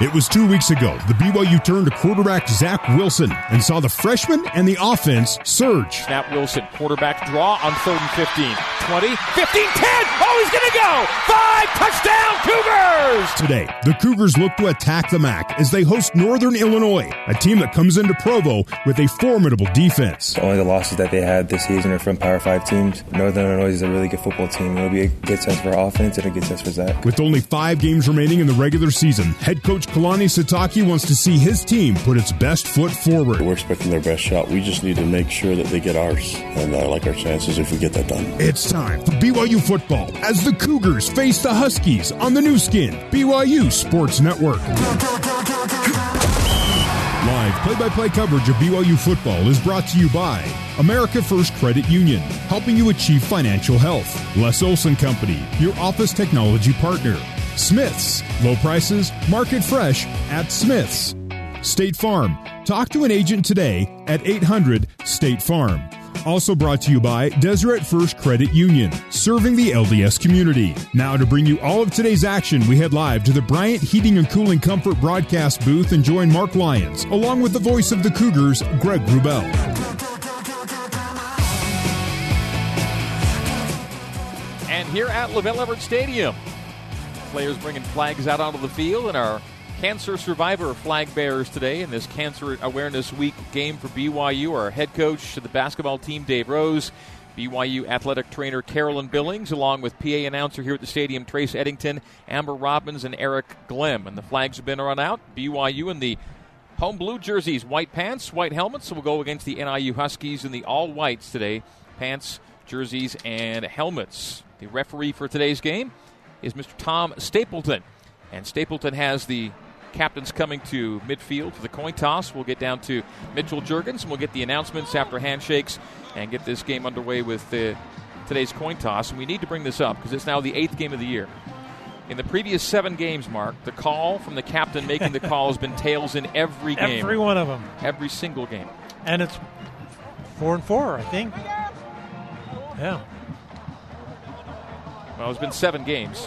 It was two weeks ago. The BYU turned to quarterback Zach Wilson and saw the freshman and the offense surge. Snap Wilson, quarterback draw on third and 15. 20, 15, 10. Oh, he's going to go. Five, touchdown, Cougars. Today, the Cougars look to attack the MAC as they host Northern Illinois, a team that comes into Provo with a formidable defense. Only the losses that they had this season are from Power 5 teams. Northern Illinois is a really good football team. It'll be a good test for offense and a good test for Zach. With only five games remaining in the regular season, head coach Kalani Sitake wants to see his team put its best foot forward. We're expecting their best shot. We just need to make sure that they get ours, and I like our chances if we get that done. It's time for BYU football as the Cougars face the Huskies on the Nu Skin, BYU Sports Network. Live play by play coverage of BYU football is brought to you by America First Credit Union, helping you achieve financial health. Les Olson Company, your office technology partner. Smith's, low prices, market fresh at Smith's. State Farm, talk to an agent today at 800 State Farm. Also brought to you by Deseret First Credit Union, serving the LDS community. Now, to bring you all of today's action, we head live to the Bryant Heating and Cooling Comfort broadcast booth and join Mark Lyons, along with the voice of the Cougars, Greg Wrubell. And here at LaVell Edwards Stadium, players bringing flags out onto the field and our cancer survivor flag bearers today in this Cancer Awareness Week game for BYU. Our head coach of the basketball team, Dave Rose, BYU athletic trainer Carolyn Billings, along with PA announcer here at the stadium, Trace Eddington, Amber Robbins, and Eric Glemm. And the flags have been run out. BYU in the home blue jerseys, white pants, white helmets. So we'll go against the NIU Huskies in the all whites today pants, jerseys, and helmets. The referee for today's game is Mr. Tom Stapleton. And Stapleton has the captains coming to midfield for the coin toss. We'll get down to Mitchell Juergens and we'll get the announcements after handshakes and get this game underway with the, today's coin toss. And we need to bring this up because it's now the eighth game of the year. In the previous seven games, Mark, the call from the captain making the call has been tails in every game. Every one of them. Every single game. And it's four and four, I think. Yeah. Well, it's been seven games.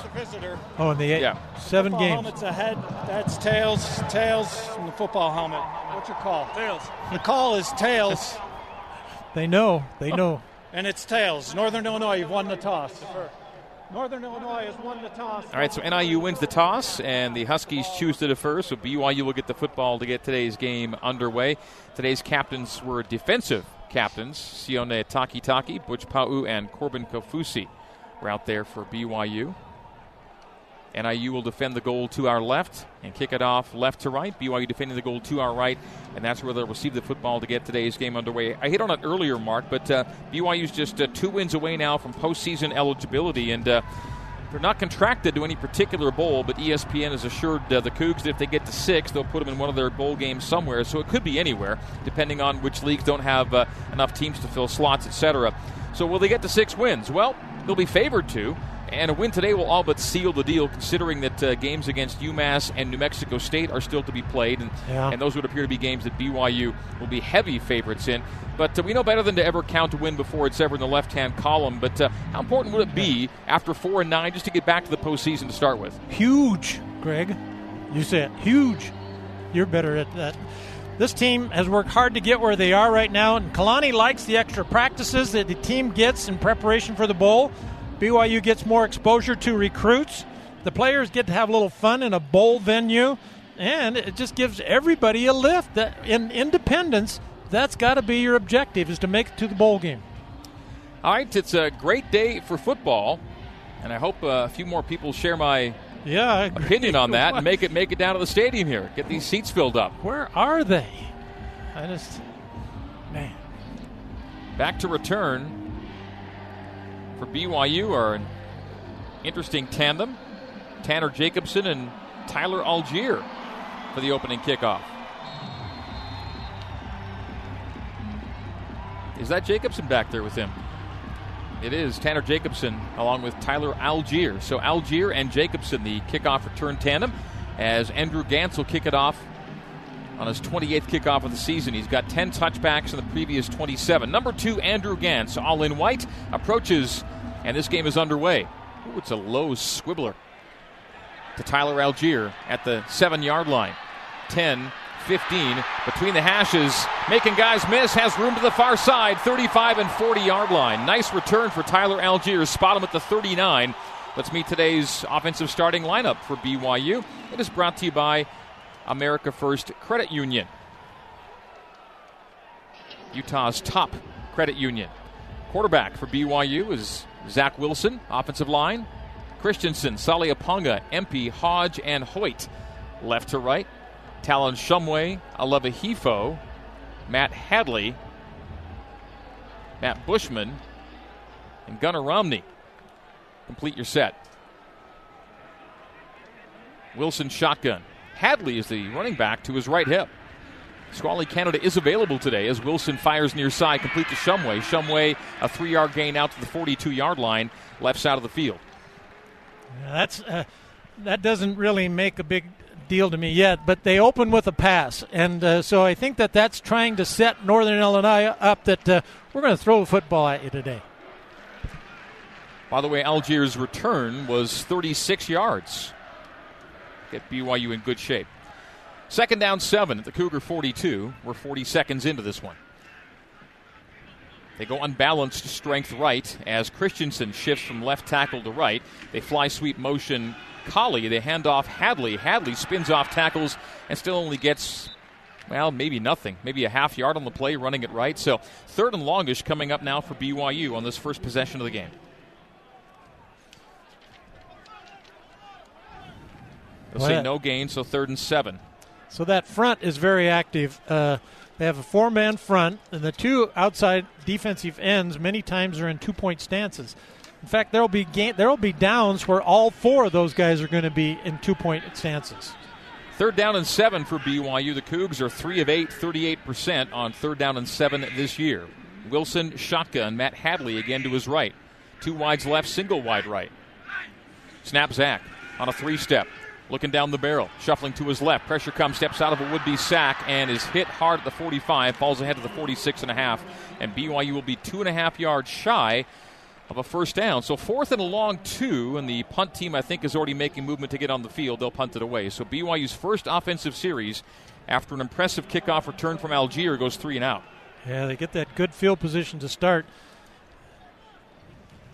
Oh, in the eight, Yeah. seven football games. helmet's ahead. That's tails. Tails from the football helmet. What's your call? Tails. The call is tails, They know. They know. and it's tails. Northern Illinois, you've won the toss. Northern Illinois has won the toss. All right, so NIU wins the toss, and the Huskies choose to defer. So BYU will get the football to get today's game underway. Today's captains were defensive captains: Sione Takitaki, Butch Pau, and Corbin Kaufusi out there for BYU. NIU will defend the goal to our left and kick it off left to right. BYU defending the goal to our right, and that's where they'll receive the football to get today's game underway. I hit on it earlier, Mark, but uh, BYU's just uh, two wins away now from postseason eligibility, and uh, they're not contracted to any particular bowl, but ESPN has assured uh, the Cougs that if they get to six, they'll put them in one of their bowl games somewhere. So it could be anywhere, depending on which leagues don't have uh, enough teams to fill slots, etc. So will they get to six wins? Well, they'll be favored to. And a win today will all but seal the deal, considering that uh, games against UMass and New Mexico State are still to be played, and, Yeah. and those would appear to be games that BYU will be heavy favorites in. But uh, we know better than to ever count a win before it's ever in the left-hand column. But uh, how important would it be after four and nine just to get back to the postseason to start with? Huge, Greg. You said huge. You're better at that. This team has worked hard to get where they are right now, and Kalani likes the extra practices that the team gets in preparation for the bowl. BYU gets more exposure to recruits. The players get to have a little fun in a bowl venue, and it just gives everybody a lift. In independence, that's got to be your objective: is to make it to the bowl game. All right, it's a great day for football, and I hope uh, a few more people share my Yeah, opinion on that and make it make it down to the stadium here. Get these seats filled up. Where are they? I just, man. Back to return for BYU are an interesting tandem. Tanner Jacobson and Tyler Algier for the opening kickoff. Is that Jacobson back there with him? It is Tanner Jacobson along with Tyler Algier. So Algier and Jacobson, the kickoff return tandem, as Andrew Gantz will kick it off on his 28th kickoff of the season. He's got 10 touchbacks in the previous 27. Number two, Andrew Gantz, all in white, approaches, and this game is underway. Ooh, it's a low squibbler. to Tyler Algier at the seven yard line. 10, 15 between the hashes, making guys miss, has room to the far side, 35 and 40 yard line. Nice return for Tyler Algiers. Spot him at the 39. Let's meet today's offensive starting lineup for BYU. It is brought to you by America First Credit Union, Utah's top credit union. Quarterback for BYU is Zach Wilson, offensive line. Christensen, Saliaponga, Empey, Hodge, and Hoyt. Left to right, Talon Shumway, Aleva Hifo, Matt Hadley, Matt Bushman, and Gunnar Romney. Complete your set. Wilson shotgun. Hadley is the running back to his right hip. Squally Canada is available today as Wilson fires near side, complete to Shumway. Shumway, a three yard gain out to the 42 yard line, left side of the field. Yeah, that's uh, that doesn't really make a big deal to me yet, but they open with a pass, and uh, so I think that that's trying to set Northern Illinois up that uh, we're going to throw a football at you today. By the way, Algier's return was 36 yards. Get BYU in good shape. Second down, seven at the Cougar 42. We're 40 seconds into this one. They go unbalanced strength right as Christensen shifts from left tackle to right. They fly sweep motion Collie. They hand off Hadley. Hadley spins off tackles and still only gets, well, maybe nothing. Maybe a half yard on the play running it right. So third and longish coming up now for BYU on this first possession of the game. They'll Well, say no gain, so third and seven. So that front is very active. Uh, they have a four man front, and the two outside defensive ends many times are in two point stances. In fact, there will be ga- there will be downs where all four of those guys are going to be in two point stances. Third down and seven for BYU. The Cougs are three of eight, 38% on third down and seven this year. Wilson shotgun, Matt Hadley again to his right. Two wides left, single wide right. Snap Zach on a three step. Looking down the barrel, shuffling to his left. Pressure comes, steps out of a would be sack, and is hit hard at the 45, falls ahead to the 46 and a half. And BYU will be two and a half yards shy of a first down. So fourth and a long two, and the punt team I think is already making movement to get on the field. They'll punt it away. So BYU's first offensive series after an impressive kickoff return from Algier goes three and out. Yeah, they get that good field position to start,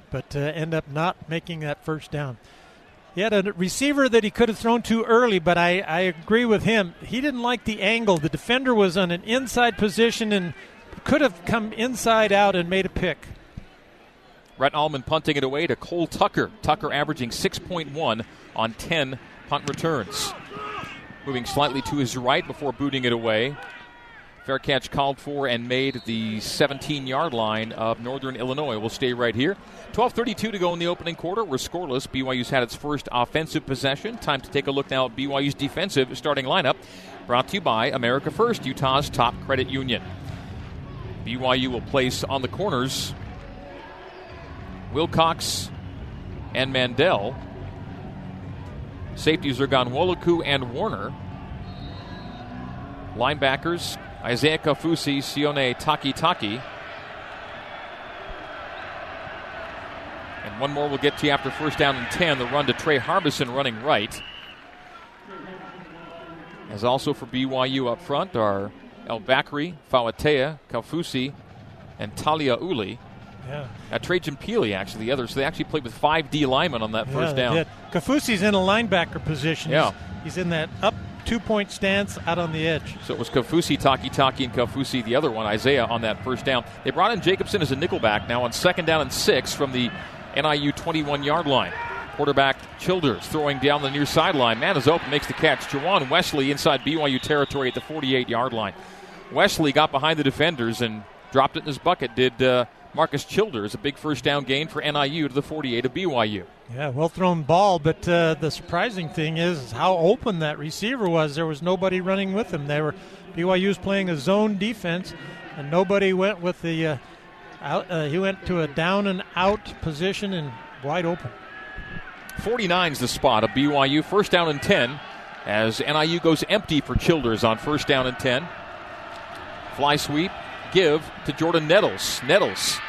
but uh, end up not making that first down. He had a receiver that he could have thrown to early, but I, I agree with him. He didn't like the angle. The defender was on an inside position and could have come inside out and made a pick. Rhett Almond punting it away to Cole Tucker. Tucker averaging 6.1 on 10 punt returns. Moving slightly to his right before booting it away. Fair catch called for and made the 17 yard line of Northern Illinois. We'll stay right here. 12.32 to go in the opening quarter. We're scoreless. BYU's had its first offensive possession. Time to take a look now at BYU's defensive starting lineup. Brought to you by America First, Utah's top credit union. BYU will place on the corners Wilcox and Mandell. Safeties are Ghanwoloku and Warner. Linebackers Isaiah Kaufusi, Sione Takitaki. And one more we'll get to after first down and 10. The run to Tre Harbison running right. As also for BYU up front are El Bakri, Fawatea, Kaufusi, and Talia Uli. Yeah, Uh, Trajan Pili, actually, the others. So they actually played with five D linemen on that first down. did. Kaufusi's in a linebacker position. Yeah. He's, he's in that up two point stance out on the edge. So it was Kaufusi, Taki Taki, and Kaufusi, the other one, Isaiah, on that first down. They brought in Jacobson as a nickelback now on second down and six from the NIU 21 yard line. Quarterback Childers throwing down the near sideline. Man is open, makes the catch. Jawan Wesley inside BYU territory at the 48 yard line. Wesley got behind the defenders and dropped it in his bucket. Did uh, Marcus Childers a big first down gain for NIU to the 48 of BYU? Yeah, well thrown ball, but uh, the surprising thing is how open that receiver was. There was nobody running with him. They were BYU was playing a zone defense, and nobody went with the uh, out. Uh, he went to a down and out position and wide open. 49 is the spot of BYU. First down and 10 as NIU goes empty for Childers on first down and 10. Fly sweep, give to Jordan Nettles. Nettles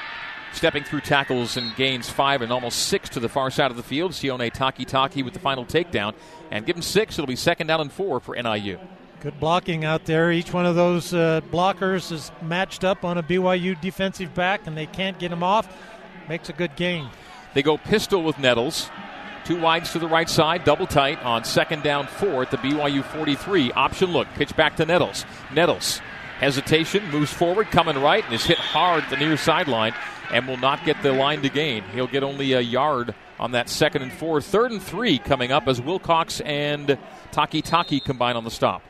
Stepping through tackles and gains five and almost six to the far side of the field. Sione Takitaki with the final takedown. And give him six, it'll be second down and four for NIU. Good blocking out there. Each one of those uh, blockers is matched up on a BYU defensive back, and they can't get him off. Makes a good gain. They go pistol with Nettles. Two wides to the right side, double tight on second down four at the BYU 43. Option look, pitch back to Nettles. Nettles, hesitation, moves forward, coming right, and is hit hard at the near sideline and will not get the line to gain. He'll get only a yard on that second and four. Third and three coming up as Wilcox and Takitaki combine on the stop.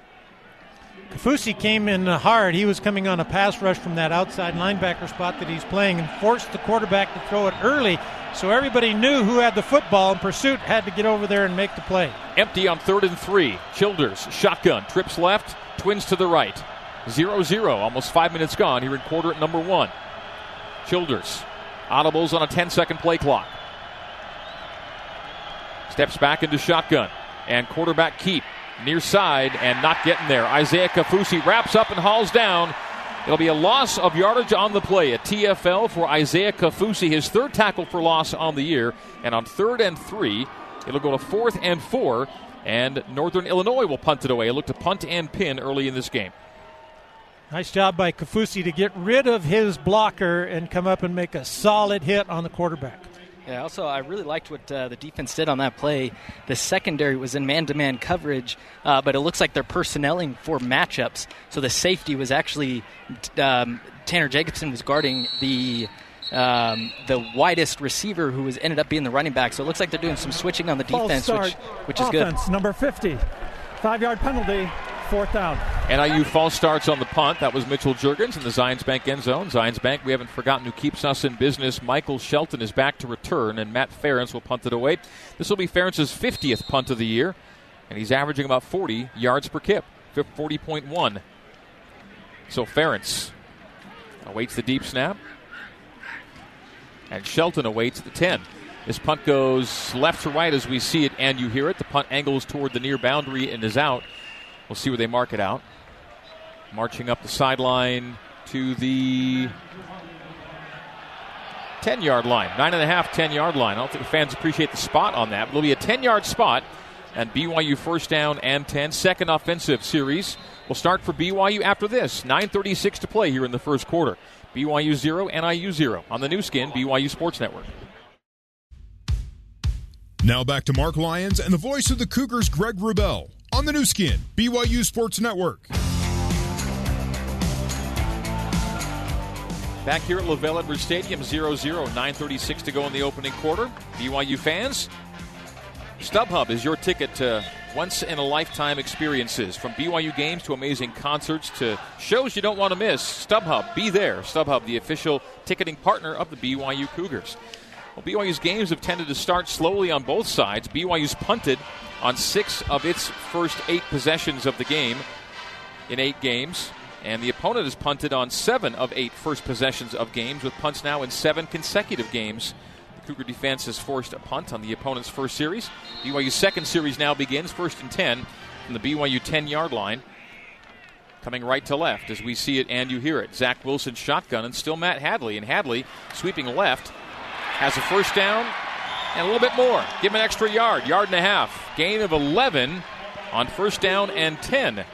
Kaufusi came in hard. He was coming on a pass rush from that outside linebacker spot that he's playing and forced the quarterback to throw it early. So everybody knew who had the football, and Pursuit had to get over there and make the play. Empty on third and three. Childers, shotgun, trips left, twins to the right. 0 0, almost five minutes gone here in quarter at number one. Childers. Audibles on a 10 second play clock. Steps back into shotgun. And quarterback keep near side and not getting there. Isaiah Kaufusi wraps up and hauls down. It'll be a loss of yardage on the play. A TFL for Isaiah Kaufusi, his third tackle for loss on the year. And on third and three, it'll go to fourth and four. And Northern Illinois will punt it away. It looked to punt and pin early in this game. Nice job by Kaufusi to get rid of his blocker and come up and make a solid hit on the quarterback. Yeah, also, I really liked what uh, the defense did on that play. The secondary was in man to man coverage, uh, but it looks like they're personnelling for matchups. So the safety was actually um, Tanner Jacobson was guarding the. Um, the widest receiver who was ended up being the running back. So it looks like they're doing some switching on the defense, which, which is Offense, good. number 50. Five yard penalty, fourth down. NIU false starts on the punt. That was Mitchell Juergens in the Zions Bank end zone. Zions Bank, we haven't forgotten who keeps us in business. Michael Shelton is back to return, and Matt Ference will punt it away. This will be Ference's 50th punt of the year, and he's averaging about 40 yards per kip, 40.1. So Ference awaits the deep snap, and Shelton awaits the 10. This punt goes left to right as we see it, and you hear it. The punt angles toward the near boundary and is out. We'll see where they mark it out. Marching up the sideline to the 10 yard line. Nine and a half, 10 yard line. I don't think the fans appreciate the spot on that. It'll be a 10 yard spot, and BYU first down and 10. Second offensive series will start for BYU after this. 9.36 to play here in the first quarter. BYU 0, NIU 0 on the Nu Skin, BYU Sports Network. Now back to Mark Lyons and the voice of the Cougars, Greg Wrubell, on the Nu Skin, BYU Sports Network. Back here at LaVell Edwards Stadium, 0 0, 9.36 to go in the opening quarter. BYU fans, StubHub is your ticket to once in a lifetime experiences. From BYU games to amazing concerts to shows you don't want to miss. StubHub, be there. StubHub, the official ticketing partner of the BYU Cougars. Well, BYU's games have tended to start slowly on both sides. BYU's punted on six of its first eight possessions of the game in eight games. And the opponent has punted on seven of eight first possessions of games, with punts now in seven consecutive games. The Cougar defense has forced a punt on the opponent's first series. BYU's second series now begins, first and 10 from the BYU 10 yard line. Coming right to left as we see it and you hear it. Zach Wilson shotgun and still Matt Hadley. And Hadley sweeping left has a first down and a little bit more. Give him an extra yard, yard and a half. Gain of 11 on first down and 10.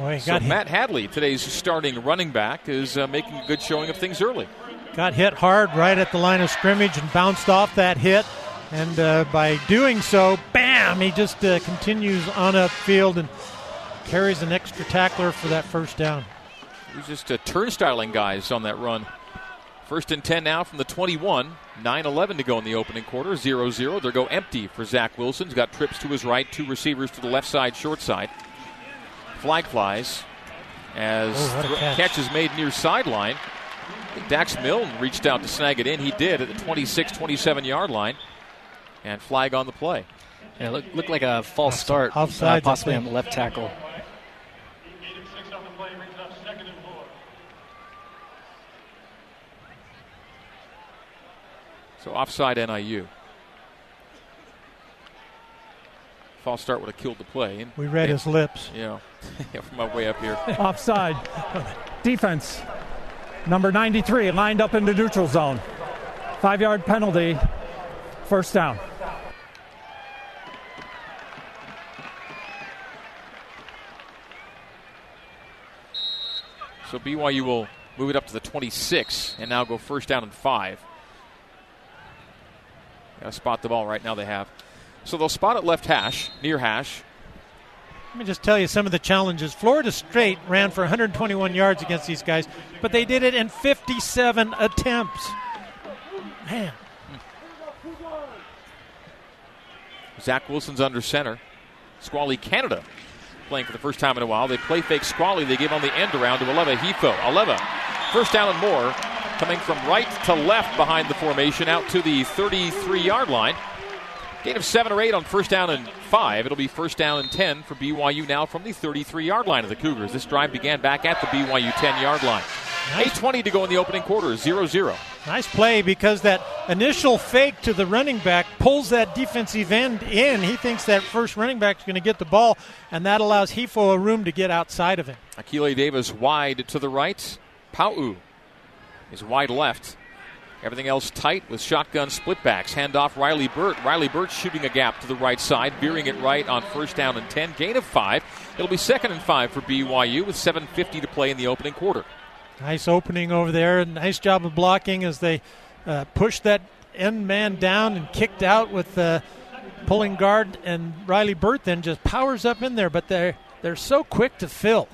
Boy, so got Matt hit, Hadley, today's starting running back, is uh, making a good showing of things early. got hit hard right at the line of scrimmage and bounced off that hit. And uh, by doing so, bam, he just uh, continues on upfield and carries an extra tackler for that first down. He was just uh, turnstiling guys on that run. First and 10 now from the 21. 9 11 to go in the opening quarter. 0 0. They'll go empty for Zach Wilson. He's got trips to his right, two receivers to the left side, short side. Flag flies as Oh, what th- catch. catch is made near sideline. Dax Milne reached out to snag it in. He did at the 26 27 yard line. And flag on the play. Yeah, look, looked like a false start, uh, possibly on the left tackle. So offside NIU. False start would have killed the play. And- We read his lips. Yeah, yeah, from my way up here. Offside. Defense, number 93, lined up in the neutral zone. Five yard penalty, first down. So BYU will move it up to the 26 and now go first down and five. Got to spot the ball right now. They have. So they'll spot it left hash, near hash. Let me just tell you some of the challenges. Florida State ran for 121 yards against these guys, but they did it in 57 attempts. Man. Zach Wilson's under center. Squally Canada playing for the first time in a while. They play fake Squally. They give on the end around to Aleva Hifo. Aleva, first down and more, coming from right to left behind the formation out to the 33 yard line. Gain of seven or eight on first down and five. It'll be first down and 10 for BYU now from the 33 yard line of the Cougars. This drive began back at the BYU 10 yard line. Nice. 8.20 to go in the opening quarter, 0 0. Nice play because that initial fake to the running back pulls that defensive end in. He thinks that first running back is going to get the ball, and that allows Hifo a room to get outside of him. Akile Davis wide to the right. Pau is wide left. Everything else tight with shotgun splitbacks. Handoff Riley Burt. Riley Burt shooting a gap to the right side, veering it right on first down and 10. Gain of five. It'll be second and five for BYU with 7.50 to play in the opening quarter. Nice opening over there. And nice job of blocking as they uh, that end man down and kicked out with the pulling guard. And Riley Burt then just powers up in there, but they're, they're so quick to fill.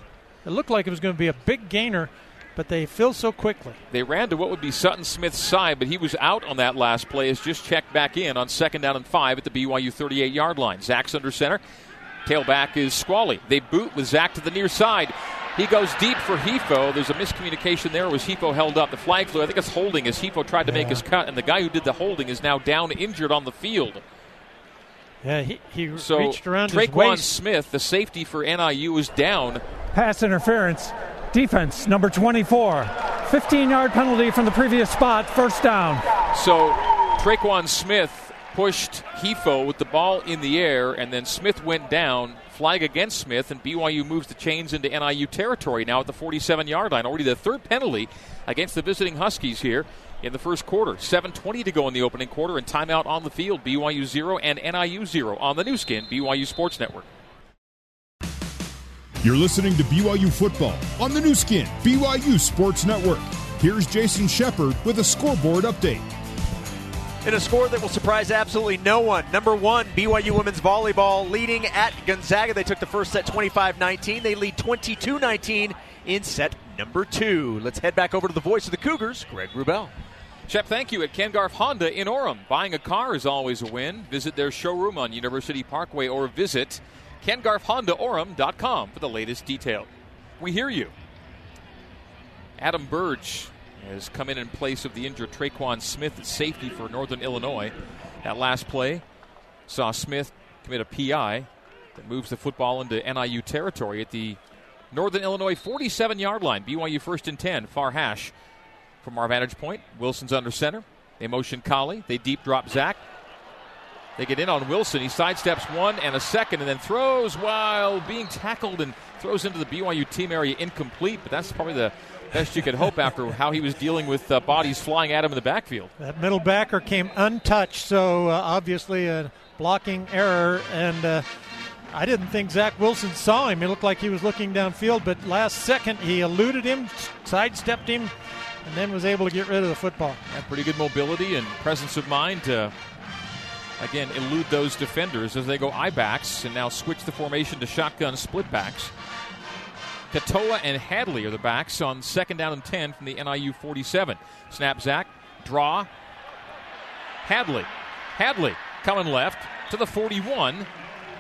It looked like it was going to be a big gainer but they fill so quickly. They ran to what would be Sutton Smith's side, but he was out on that last play. Has just checked back in on second down and five at the BYU 38 yard line. Zach's under center. Tailback is Squally. They boot with Zach to the near side. He goes deep for Hifo. There's a miscommunication there. Was Hifo held up? The flag flew. I think it's holding as Hifo tried to yeah. make his cut, and the guy who did the holding is now down injured on the field. Yeah, he, he so reached around Traquan Smith, the safety for NIU, is down. Pass interference. Defense, number 24. 15 yard penalty from the previous spot, first down. So Traquan Smith pushed Hifo with the ball in the air, and then Smith went down. Flag against Smith, and BYU moves the chains into NIU territory now at the 47 yard line. Already the third penalty against the visiting Huskies here in the first quarter. 7.20 to go in the opening quarter, and timeout on the field. BYU 0 and NIU 0 on the Nu Skin, BYU Sports Network. You're listening to BYU Football on the Nu Skin, BYU Sports Network. Here's Jason Shepard with a scoreboard update. In a score that will surprise absolutely no one. Number one, BYU women's volleyball leading at Gonzaga. They took the first set 25 19. They lead 22 19 in set number two. Let's head back over to the voice of the Cougars, Greg Wrubell. Shep, thank you. At Ken Garff Honda in Orem. Buying a car is always a win. Visit their showroom on University Parkway or visit KenGarffHondaOrem.com for the latest detail. We hear you. Adam Burge has come in in place of the injured Traquan Smith at safety for Northern Illinois. That last play saw Smith commit a PI that moves the football into NIU territory at the Northern Illinois 47 yard line. BYU first and 10, far hash from our vantage point. Wilson's under center. They motion Collie. They deep drop Zach. They get in on Wilson. He sidesteps one and a second and then throws while being tackled and throws into the BYU team area incomplete. But that's probably the best you could hope after how he was dealing with uh, bodies flying at him in the backfield. That middle backer came untouched, so uh, obviously a blocking error. And uh, I didn't think Zach Wilson saw him. It looked like he was looking downfield, but last second he eluded him, sidestepped him, and then was able to get rid of the football. Had pretty good mobility and presence of mind to again elude those defenders as they go I backs and now switch the formation to shotgun split backs. Katoa and Hadley are the backs on second down and 10 from the NIU 47. Snap Zach, draw. Hadley. Hadley coming left to the 41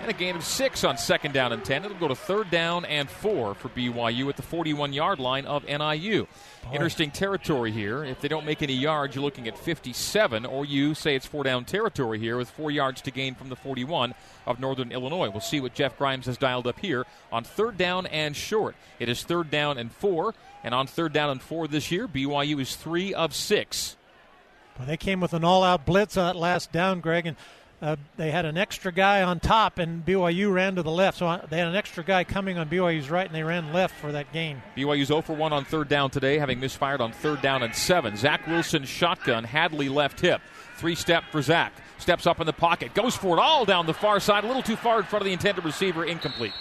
and a gain of six on second down and 10. It'll go to third down and four for BYU at the 41 yard line of NIU. Interesting territory here. If they don't make any yards, you're looking at 57, or you say it's four down territory here with four yards to gain from the 41 of Northern Illinois. We'll see what Jeff Grimes has dialed up here on third down and short. It is third down and four, and on third down and four this year, BYU is three of six. Well, they came with an all out blitz on that last down, Greg, and uh, they had an extra guy on top, and BYU ran to the left. So uh, they had an extra guy coming on BYU's right, and they ran left for that gain. BYU's 0 for 1 on third down today, having misfired on third down and seven. Zach Wilson shotgun, Hadley left hip. Three step for Zach. Steps up in the pocket, goes for it all down the far side, a little too far in front of the intended receiver, incomplete.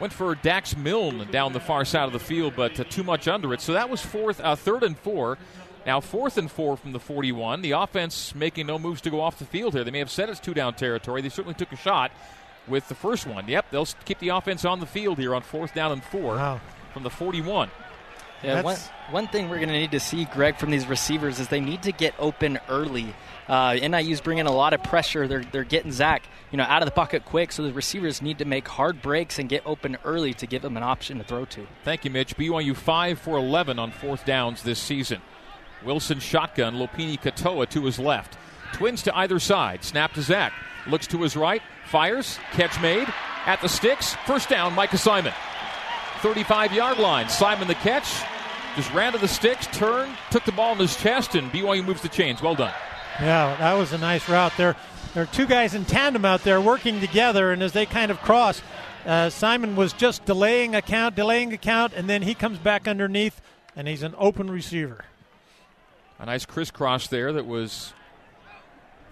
Went for Dax Milne down the far side of the field, but uh, too much under it. So that was fourth, uh, third and four. Now fourth and four from the 41. The offense making no moves to go off the field here. They may have said it's two down territory. They certainly took a shot with the first one. Yep, they'll keep the offense on the field here on fourth down and four wow. from the 41. Yeah, one, one thing we're going to need to see, Greg, from these receivers is they need to get open early. Uh, NIU's bringing a lot of pressure. They're, they're getting Zach, you know, out of the pocket quick, so the receivers need to make hard breaks and get open early to give them an option to throw to. Thank you, Mitch. BYU 5 for 11 on fourth downs this season. Wilson shotgun, Lopini Katoa to his left. Twins to either side. Snap to Zach. Looks to his right. Fires. Catch made. At the sticks. First down, Micah Simon. 35 yard line. Simon the catch. Just ran to the sticks, turned, took the ball in his chest, and BYU moves the chains. Well done. Yeah, that was a nice route. There, there are two guys in tandem out there working together, and as they kind of cross, uh, Simon was just delaying a count, delaying a count, and then he comes back underneath, and he's an open receiver. A nice crisscross there that was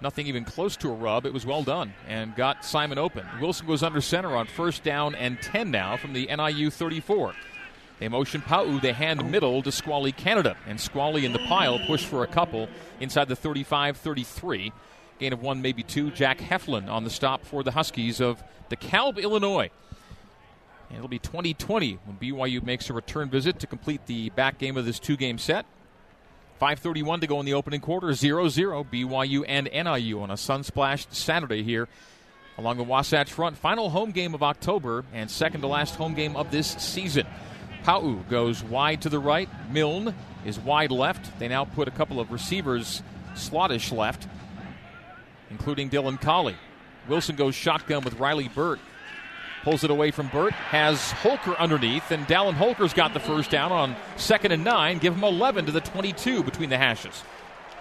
nothing even close to a rub. It was well done and got Simon open. Wilson goes under center on first down and 10 now from the NIU 34. They motion Pau, they hand middle to Squally Canada. And Squally in the pile push for a couple inside the 35 33. Gain of one, maybe two. Jack Heflin on the stop for the Huskies of DeKalb, Illinois. And it'll be 2020 when BYU makes a return visit to complete the back game of this two game set. 5.31 to go in the opening quarter, 0 0, BYU and NIU on a sun splashed Saturday here along the Wasatch Front. Final home game of October and second to last home game of this season. Pau goes wide to the right. Milne is wide left. They now put a couple of receivers slottish left, including Dylan Collie. Wilson goes shotgun with Riley Burt. Pulls it away from Burt. Has Holker underneath, and Dallin Holker's got the first down on second and nine. Give him 11 to the 22 between the hashes.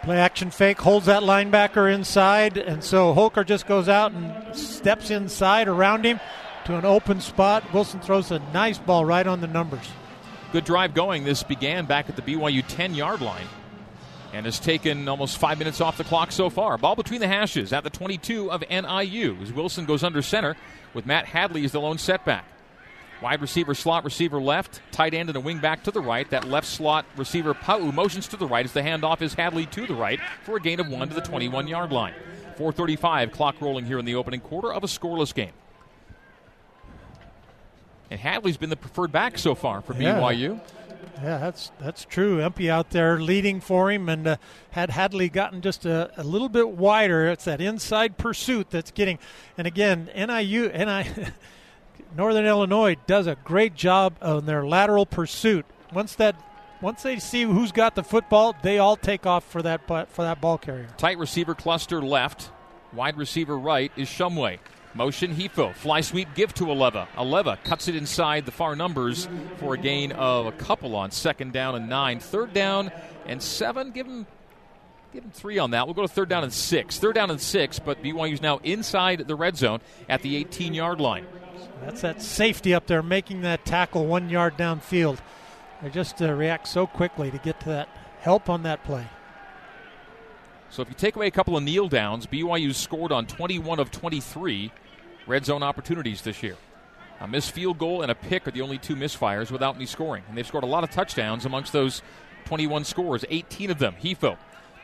Play action fake, holds that linebacker inside, and so Holker just goes out and steps inside around him to an open spot. Wilson throws a nice ball right on the numbers. Good drive going. This began back at the BYU 10 yard line and has taken almost five minutes off the clock so far. Ball between the hashes at the 22 of NIU as Wilson goes under center with Matt Hadley as the lone setback. Wide receiver, slot receiver left, tight end and a wing back to the right. That left slot receiver Pau motions to the right as the handoff is Hadley to the right for a gain of one to the 21 yard line. 4:35 clock rolling here in the opening quarter of a scoreless game. And Hadley's been the preferred back so far for yeah. BYU. Yeah, that's that's true. Empey out there leading for him, and uh, had Hadley gotten just a, a, little bit wider, it's that inside pursuit that's getting. And again, NIU, NI, Northern Illinois does a great job on their lateral pursuit. Once that, once they see who's got the football, they all take off for that for that ball carrier. Tight receiver cluster left, wide receiver right is Shumway. Motion Hifo. Fly sweep give to Aleva. Aleva cuts it inside the far numbers for a gain of a couple on second down and nine. Third down and seven. Give him give him three on that. We'll go to third down and six. Third down and six, but BYU's now inside the red zone at the 18 yard line. That's that safety up there making that tackle one yard downfield. They just uh, react so quickly to get to that help on that play. So if you take away a couple of kneel downs, BYU scored on 21 of 23 red zone opportunities this year. A missed field goal and a pick are the only two misfires without any scoring. And they've scored a lot of touchdowns amongst those 21 scores, 18 of them. Hifo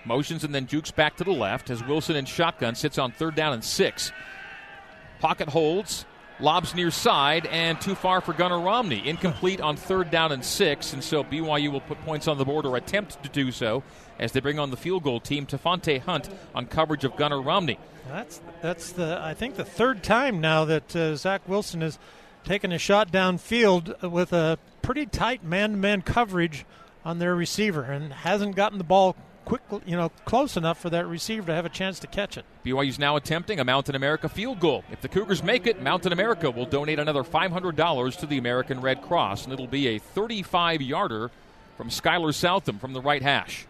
motions and then jukes back to the left as Wilson in shotgun sits on third down and six. Pocket holds, lobs near side, and too far for Gunnar Romney. Incomplete on third down and six, and so BYU will put points on the board or attempt to do so as they bring on the field goal team. Tafante Hunt on coverage of Gunnar Romney. That's that's the I think the third time now that uh, Zach Wilson has taken a shot downfield with a pretty tight man-to-man coverage on their receiver and hasn't gotten the ball quick, you know, close enough for that receiver to have a chance to catch it. BYU's now attempting a Mountain America field goal. If the Cougars make it, Mountain America will donate another $500 to the American Red Cross, and it'll be a 35-yarder from Skyler Southam from the right hash.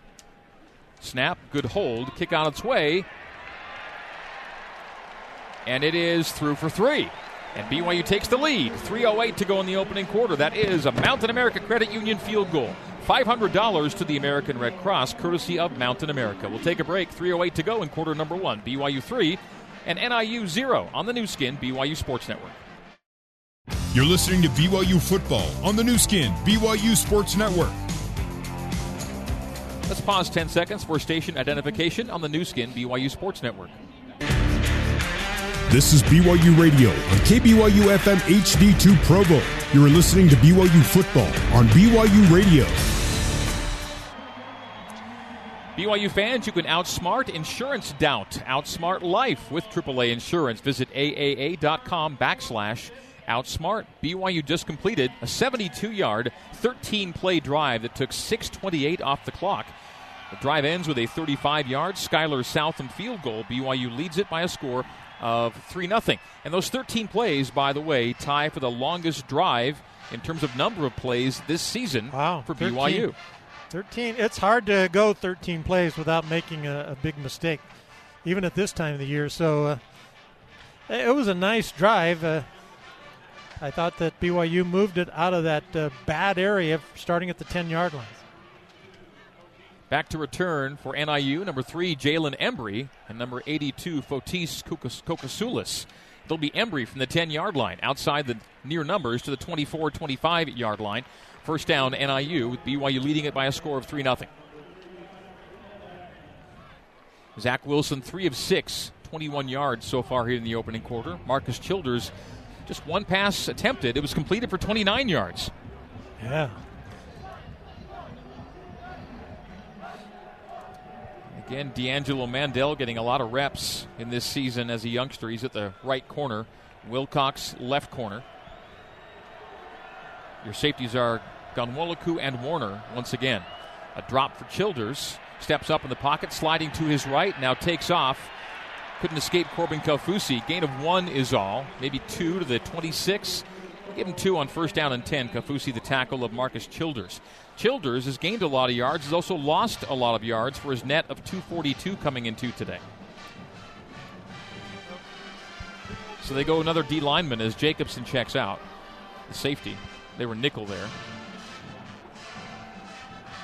Snap, good hold, kick on its way, and it is through for three. And BYU takes the lead. 3.08 to go in the opening quarter. That is a Mountain America Credit Union field goal. $500 to the American Red Cross, courtesy of Mountain America. We'll take a break. 3.08 to go in quarter number one. BYU 3 and NIU 0 on the Nu Skin, BYU Sports Network. You're listening to BYU football on the Nu Skin, BYU Sports Network. Let's pause 10 seconds for station identification on the Nu Skin, BYU Sports Network. This is BYU Radio on KBYU FM HD2 Provo. You're listening to BYU football on BYU Radio. BYU fans, you can outsmart insurance doubt. Outsmart life with AAA insurance. Visit AAA.com backslash outsmart. BYU just completed a 72 yard, 13 play drive that took 628 off the clock. The drive ends with a 35 yard Skyler Southam field goal. BYU leads it by a score of 3 0. And those 13 plays, by the way, tie for the longest drive in terms of number of plays this season wow, for 13, BYU. 13. It's hard to go 13 plays without making a, a big mistake, even at this time of the year. So uh, it was a nice drive. Uh, I thought that BYU moved it out of that uh, bad area starting at the 10 yard line. Back to return for NIU, number three, Jalen Embry, and number 82, Fotis Kokosioulis. It'll be Embry from the 10 yard line, outside the near numbers to the 24 25 yard line. First down, NIU, with BYU leading it by a score of 3 0. Zach Wilson, 3 of 6, 21 yards so far here in the opening quarter. Marcus Childers, just one pass attempted. It was completed for 29 yards. Yeah. Again, D'Angelo Mandell getting a lot of reps in this season as a youngster. He's at the right corner. Wilcox left corner. Your safeties are Ghanwoloku and Warner once again. A drop for Childers. Steps up in the pocket, sliding to his right, now takes off. Couldn't escape Corbin Kaufusi. Gain of one is all. Maybe two to the 26. We'll give him two on first down and 10. Kaufusi, the tackle of Marcus Childers. Childers has gained a lot of yards, has also lost a lot of yards for his net of 242 coming into today. So they go another D lineman as Jacobson checks out. The safety. They were nickel there.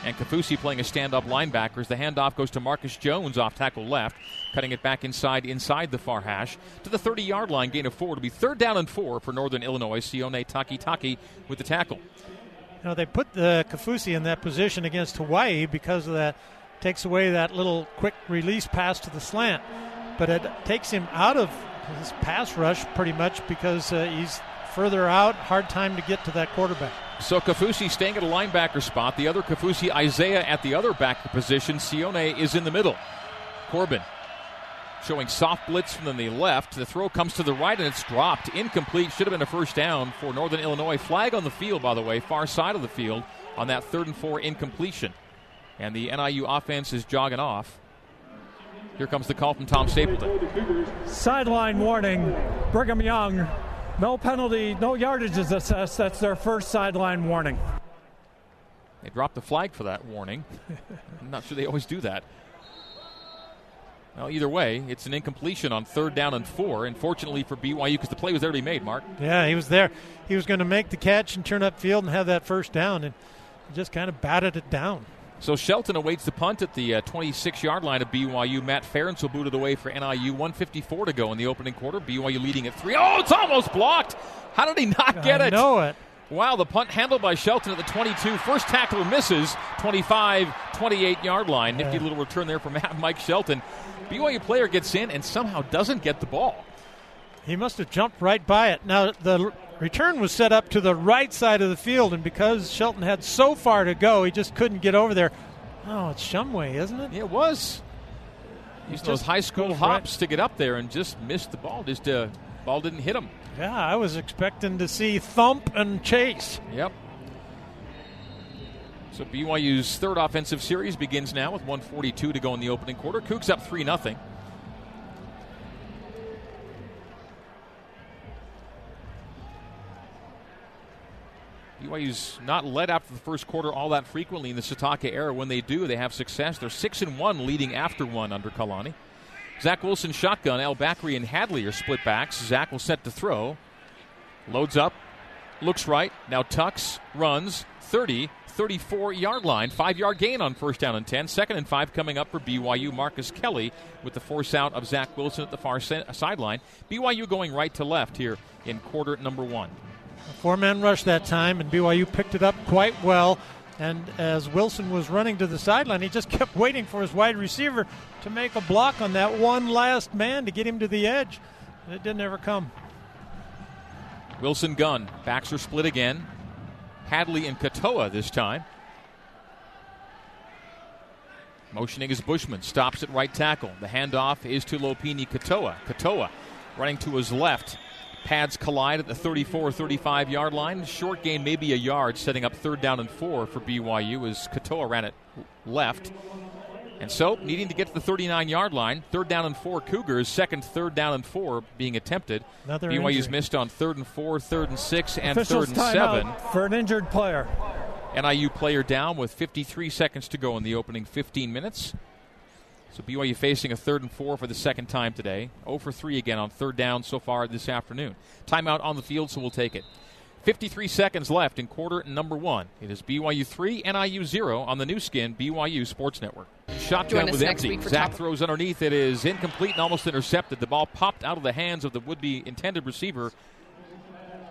And Kaufusi playing a stand-up linebacker as the handoff goes to Marcus Jones off tackle left, cutting it back inside inside the far hash to the 30-yard line, gain of four to be third down and four for Northern Illinois. Sione Takitaki with the tackle. You know, they put the Kaufusi in that position against Hawaii because of that takes away that little quick release pass to the slant, but it takes him out of his pass rush pretty much because uh, he's further out, hard time to get to that quarterback. So Kaufusi staying at a linebacker spot. The other Kaufusi, Isaiah at the other backer position. Sione is in the middle. Corbin showing soft blitz from the left. The throw comes to the right and it's dropped. Incomplete. Should have been a first down for Northern Illinois. Flag on the field, by the way, far side of the field on that third and four incompletion. And the NIU offense is jogging off. Here comes the call from Tom Stapleton. Sideline warning. Brigham Young no penalty, no yardage is assessed. That's their first sideline warning. They dropped the flag for that warning. I'm not sure they always do that. Well, either way, it's an incompletion on third down and four. And fortunately for BYU, because the play was already made, Mark. Yeah, he was there. He was going to make the catch and turn up field and have that first down, and just kind of batted it down. So Shelton awaits the punt at the 26 uh, yard line of BYU. Matt Ference will boot it away for NIU. 154 to go in the opening quarter. BYU leading at three. Oh, it's almost blocked. How did he not get I it? know it. Wow, the punt handled by Shelton at the 22. First tackler misses 25, 28 yard line. Nifty little return there from Mike Shelton. BYU player gets in and somehow doesn't get the ball. He must have jumped right by it. Now, the return was set up to the right side of the field, and because Shelton had so far to go, he just couldn't get over there. Oh, it's Shumway, isn't it? Yeah, it was. Used those high school hops right. to get up there and just missed the ball. Just uh, ball didn't hit him. Yeah, I was expecting to see thump and chase. Yep. So BYU's third offensive series begins now with 142 to go in the opening quarter. Cougs up 3 0. BYU's not led after the first quarter all that frequently in the Sitake era. When they do, they have success. They're six and one, leading after one under Kalani. Zach Wilson shotgun. Al Bakri and Hadley are split backs. Zach will set to throw. Loads up. Looks right. Now tucks. Runs. 30. 34 yard line. Five yard gain on first down and 10. Second and five coming up for BYU. Marcus Kelly with the force out of Zach Wilson at the far sideline. BYU going right to left here in quarter number one. Four man rush that time, and BYU picked it up quite well. And as Wilson was running to the sideline, he just kept waiting for his wide receiver to make a block on that one last man to get him to the edge. It didn't ever come. Wilson gun. Backs are split again. Hadley and Katoa this time. Motioning is Bushman. Stops at right tackle. The handoff is to Lopini Katoa. Katoa running to his left. Pads collide at the 34 35 yard line. Short gain, maybe a yard, setting up third down and four for BYU as Katoa ran it left. And so, needing to get to the 39 yard line, third down and four Cougars, second third down and four being attempted. Another BYU's injury. missed on third and four, third and six, and Officials third and seven. for an injured player. NIU player down with 53 seconds to go in the opening 15 minutes. So BYU facing a third and four for the second time today. 0 for 3 again on third down so far this afternoon. Timeout on the field, so we'll take it. 53 seconds left in quarter number one. It is BYU 3, NIU 0 on the Nu Skin BYU Sports Network. Shotgun Join with empty. Zach top- throws underneath. It is incomplete and almost intercepted. The ball popped out of the hands of the would be intended receiver.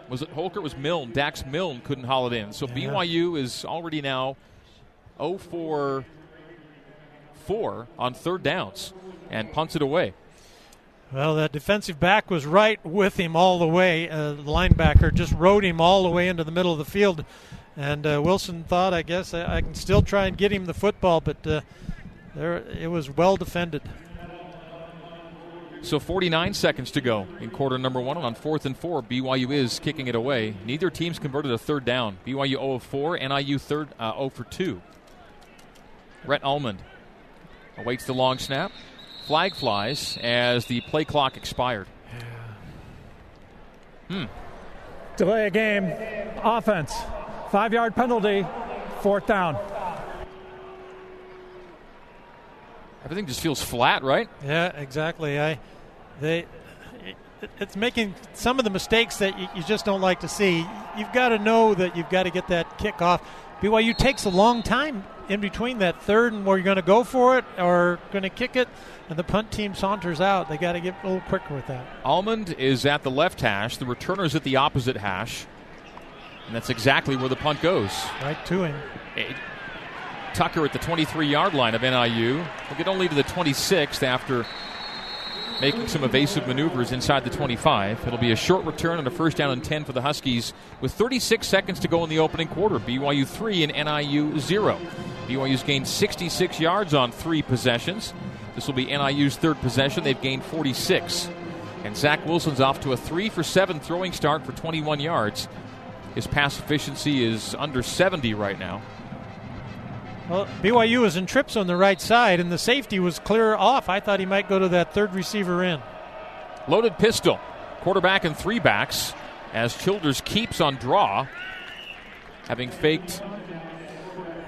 Was it Holker? It was Milne. Dax Milne couldn't haul it in. So BYU is already now 0 for 4 on third downs and punts it away. Well, that defensive back was right with him all the way. Uh, the linebacker just rode him all the way into the middle of the field. And uh, Wilson thought, I guess, I, I can still try and get him the football, but uh, there it was well defended. So 49 seconds to go in quarter number one. And on fourth and four, BYU is kicking it away. Neither team's converted a third down. BYU 0 of 4, NIU third uh, 0 for 2. Rhett Almond awaits the long snap. Flag flies as the play clock expired. Hmm. Delay a game. Offense. Five yard penalty. Fourth down. Everything just feels flat, right? Yeah, exactly. I they it, it's making some of the mistakes that you, you just don't like to see. You've got to know that you've got to get that kick off. BYU takes a long time in between that third and where you're going to go for it or going to kick it, and the punt team saunters out. They got to get a little quicker with that. Almond is at the left hash. The returner's at the opposite hash. And that's exactly where the punt goes. Right to him. Tucker at the 23 yard line of NIU. Will get only to the 26th after making some evasive maneuvers inside the 25. It'll be a short return and a first down and 10 for the Huskies with 36 seconds to go in the opening quarter. BYU 3 and NIU 0. BYU's gained 66 yards on three possessions. This will be NIU's third possession. They've gained 46. And Zach Wilson's off to a 3 for 7 throwing start for 21 yards. His pass efficiency is under 70 right now. Well, BYU was in trips on the right side, and the safety was clear off. I thought he might go to that third receiver in. Loaded pistol. Quarterback and three backs as Childers keeps on draw. Having faked.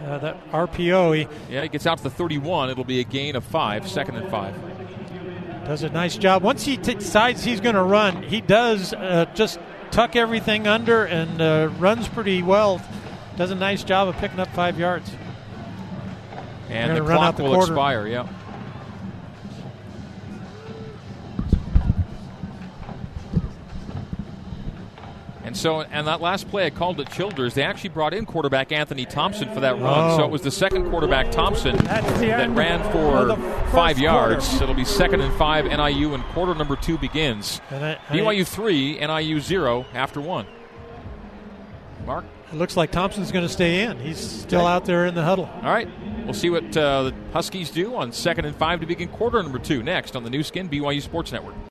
Uh, that RPO, he Yeah, he gets out to the 31. It'll be a gain of five, second and five. does a nice job. Once he t- decides he's going to run, he does uh, just tuck everything under and uh, runs pretty well. Does a nice job of picking up five yards. And the clock the will quarter. expire, yeah. And so, and that last play I called it Childers. They actually brought in quarterback Anthony Thompson for that run. Oh. So it was the second quarterback Thompson that ran for five yards. quarter. It'll be second and five NIU, and quarter number two begins. I- I- BYU three, NIU zero after one. Mark. It looks like Thompson's going to stay in. He's still out there in the huddle. All right. We'll see what uh, the Huskies do on second and five to begin quarter number two next on the Nu Skin BYU Sports Network.